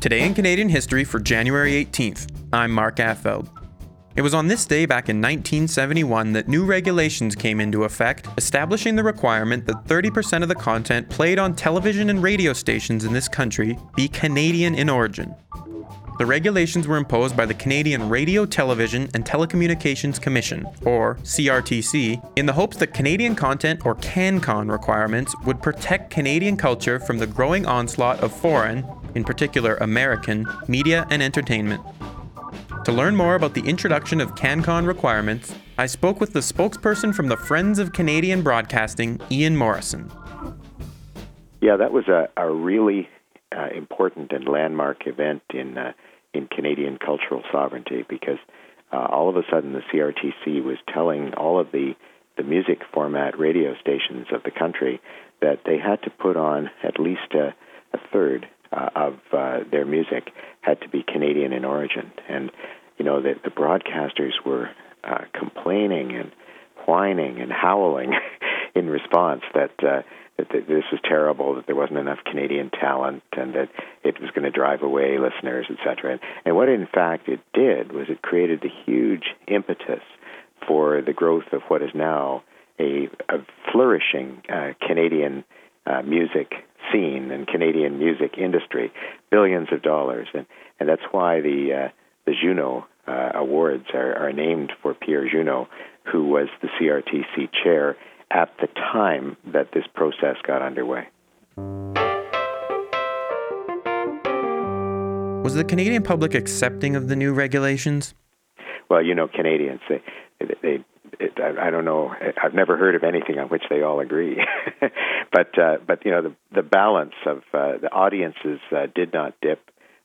Today in Canadian history for January 18th, I'm Mark Affeld. It was on this day back in 1971 that new regulations came into effect, establishing the requirement that 30% of the content played on television and radio stations in this country be Canadian in origin. The regulations were imposed by the Canadian Radio, Television and Telecommunications Commission, or CRTC, in the hopes that Canadian content or CanCon requirements would protect Canadian culture from the growing onslaught of foreign, in particular American, media and entertainment. To learn more about the introduction of CanCon requirements, I spoke with the spokesperson from the Friends of Canadian Broadcasting, Ian Morrison. Yeah, that was a, a really uh, important and landmark event in uh, in Canadian cultural sovereignty because uh, all of a sudden the CRTC was telling all of the the music format radio stations of the country that they had to put on at least a, a third uh, of uh, their music had to be Canadian in origin, and you know the, the broadcasters were uh, complaining and whining and howling in response that uh, that this was terrible, that there wasn't enough Canadian talent, and that it was going to drive away listeners, etc. And, and what in fact it did was it created a huge impetus for the growth of what is now a, a flourishing uh, Canadian uh, music scene and Canadian music industry, billions of dollars, and and that's why the uh, the Juno uh, awards are, are named for Pierre Juneau, who was the CRTC chair at the time that this process got underway. Was the Canadian public accepting of the new regulations? Well, you know, Canadians, they, they, it, I, I don't know. I've never heard of anything on which they all agree. but, uh, but you know, the the balance of uh, the audiences uh, did not dip.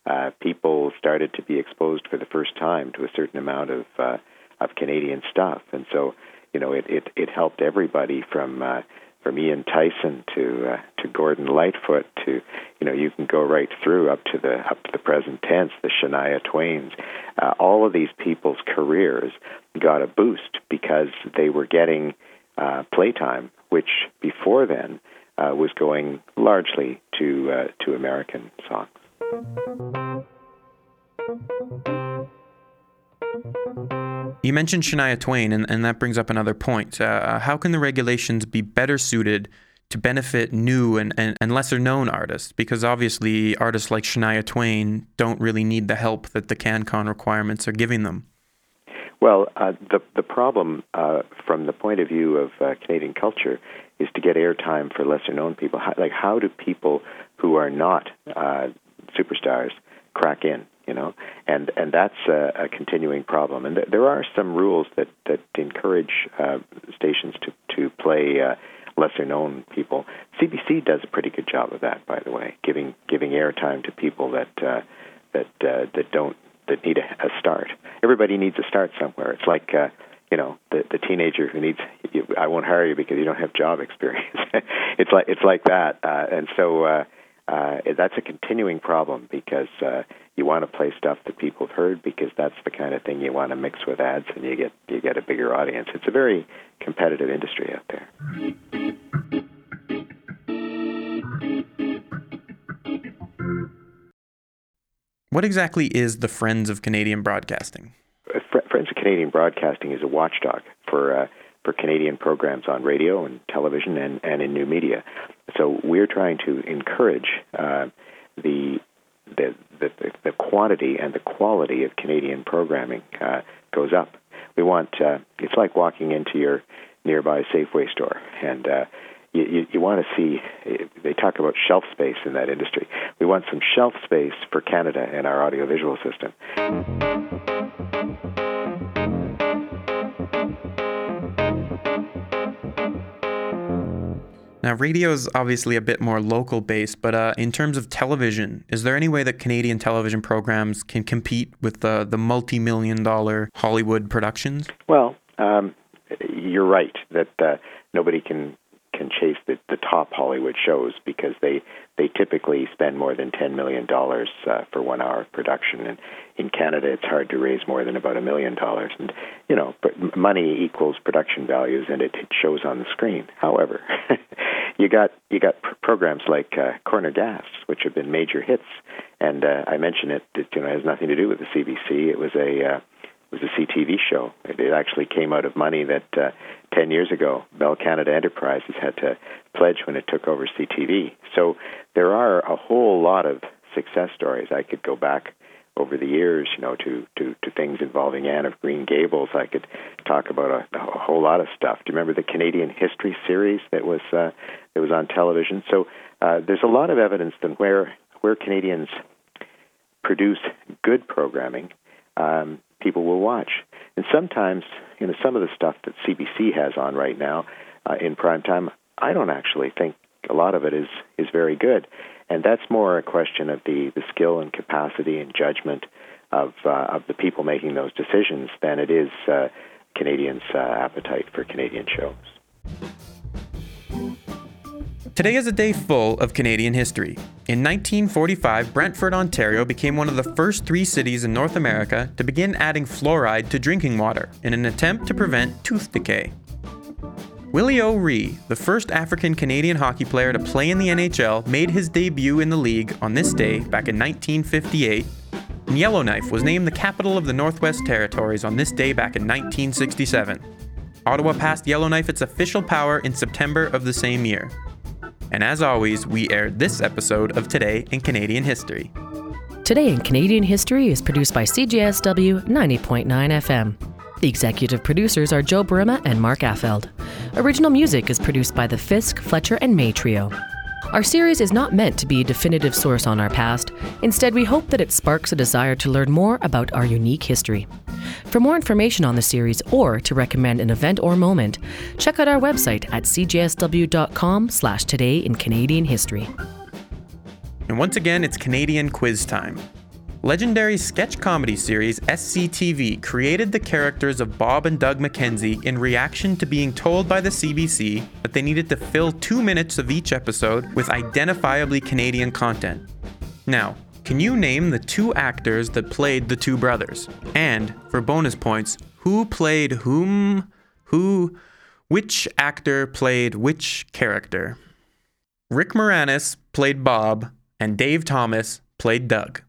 Uh, people started to be exposed for the first time to a certain amount of uh, of Canadian stuff, and so you know, it it, it helped everybody from uh, from Ian Tyson to uh, to Gordon Lightfoot to you know you can go right through up to the up to the present tense, the Shania Twains. Uh, all of these people's careers got a boost because they were getting uh, playtime, which before then uh, was going largely to uh, to American songs. You mentioned Shania Twain, and, and that brings up another point. Uh, how can the regulations be better suited to benefit new and, and, and lesser known artists? Because obviously, artists like Shania Twain don't really need the help that the CanCon requirements are giving them. Well, uh, the the problem uh, from the point of view of uh, Canadian culture is to get airtime for lesser known people. How, like, how do people who are not uh, superstars crack in? You know, and and that's a, a continuing problem. And th- there are some rules that that encourage uh, stations to to play uh, lesser known people. CBC does a pretty good job of that, by the way, giving giving airtime to people that uh, that uh, that don't that need a, a start. Everybody needs a start somewhere. It's like. Uh, you know the the teenager who needs you, I won't hire you because you don't have job experience. it's like it's like that, uh, and so uh, uh, that's a continuing problem because uh, you want to play stuff that people have heard because that's the kind of thing you want to mix with ads and you get you get a bigger audience. It's a very competitive industry out there. What exactly is the Friends of Canadian Broadcasting? Uh, Friends of Canadian Broadcasting is a watchdog for uh, for Canadian programs on radio and television and, and in new media. So we're trying to encourage uh, the the, the, the quantity and the quality of Canadian programming uh, goes up. We want uh, it's like walking into your nearby Safeway store, and uh, you, you, you want to see. They talk about shelf space in that industry. We want some shelf space for Canada in our audiovisual system. Now, radio is obviously a bit more local based, but uh, in terms of television, is there any way that Canadian television programs can compete with the, the multi million dollar Hollywood productions? Well, um, you're right that uh, nobody can can chase the, the top Hollywood shows because they they typically spend more than ten million dollars uh, for one hour of production, and in Canada it's hard to raise more than about a million dollars. And you know, money equals production values, and it, it shows on the screen. However, you got you got pr- programs like uh, Corner Gas, which have been major hits, And uh, I mentioned it. It you know has nothing to do with the CBC. It was a uh, was a CTV show. It, it actually came out of money that uh, 10 years ago Bell Canada Enterprises had to pledge when it took over CTV. So there are a whole lot of success stories. I could go back over the years, you know, to, to, to things involving Anne of Green Gables. I could talk about a, a whole lot of stuff. Do you remember the Canadian History series that was uh, that was on television? So uh, there's a lot of evidence that where where Canadians produce good programming, um, people will watch. And sometimes, you know, some of the stuff that CBC has on right now uh, in prime time, I don't actually think a lot of it is is very good. And that's more a question of the, the skill and capacity and judgment of uh, of the people making those decisions than it is uh, Canadians' uh, appetite for Canadian shows. Today is a day full of Canadian history. In 1945, Brantford, Ontario became one of the first three cities in North America to begin adding fluoride to drinking water in an attempt to prevent tooth decay. Willie O'Ree, the first African Canadian hockey player to play in the NHL, made his debut in the league on this day back in 1958. And Yellowknife was named the capital of the Northwest Territories on this day back in 1967. Ottawa passed Yellowknife its official power in September of the same year. And as always, we aired this episode of Today in Canadian History. Today in Canadian History is produced by CJSW 90.9 FM. The executive producers are Joe Burima and Mark Affeld. Original music is produced by the Fisk, Fletcher, and May Trio. Our series is not meant to be a definitive source on our past. Instead, we hope that it sparks a desire to learn more about our unique history. For more information on the series or to recommend an event or moment, check out our website at cjsw.com slash today in Canadian history. And once again, it's Canadian quiz time. Legendary sketch comedy series SCTV created the characters of Bob and Doug McKenzie in reaction to being told by the CBC that they needed to fill two minutes of each episode with identifiably Canadian content. Now, can you name the two actors that played the two brothers? And, for bonus points, who played whom? Who? Which actor played which character? Rick Moranis played Bob, and Dave Thomas played Doug.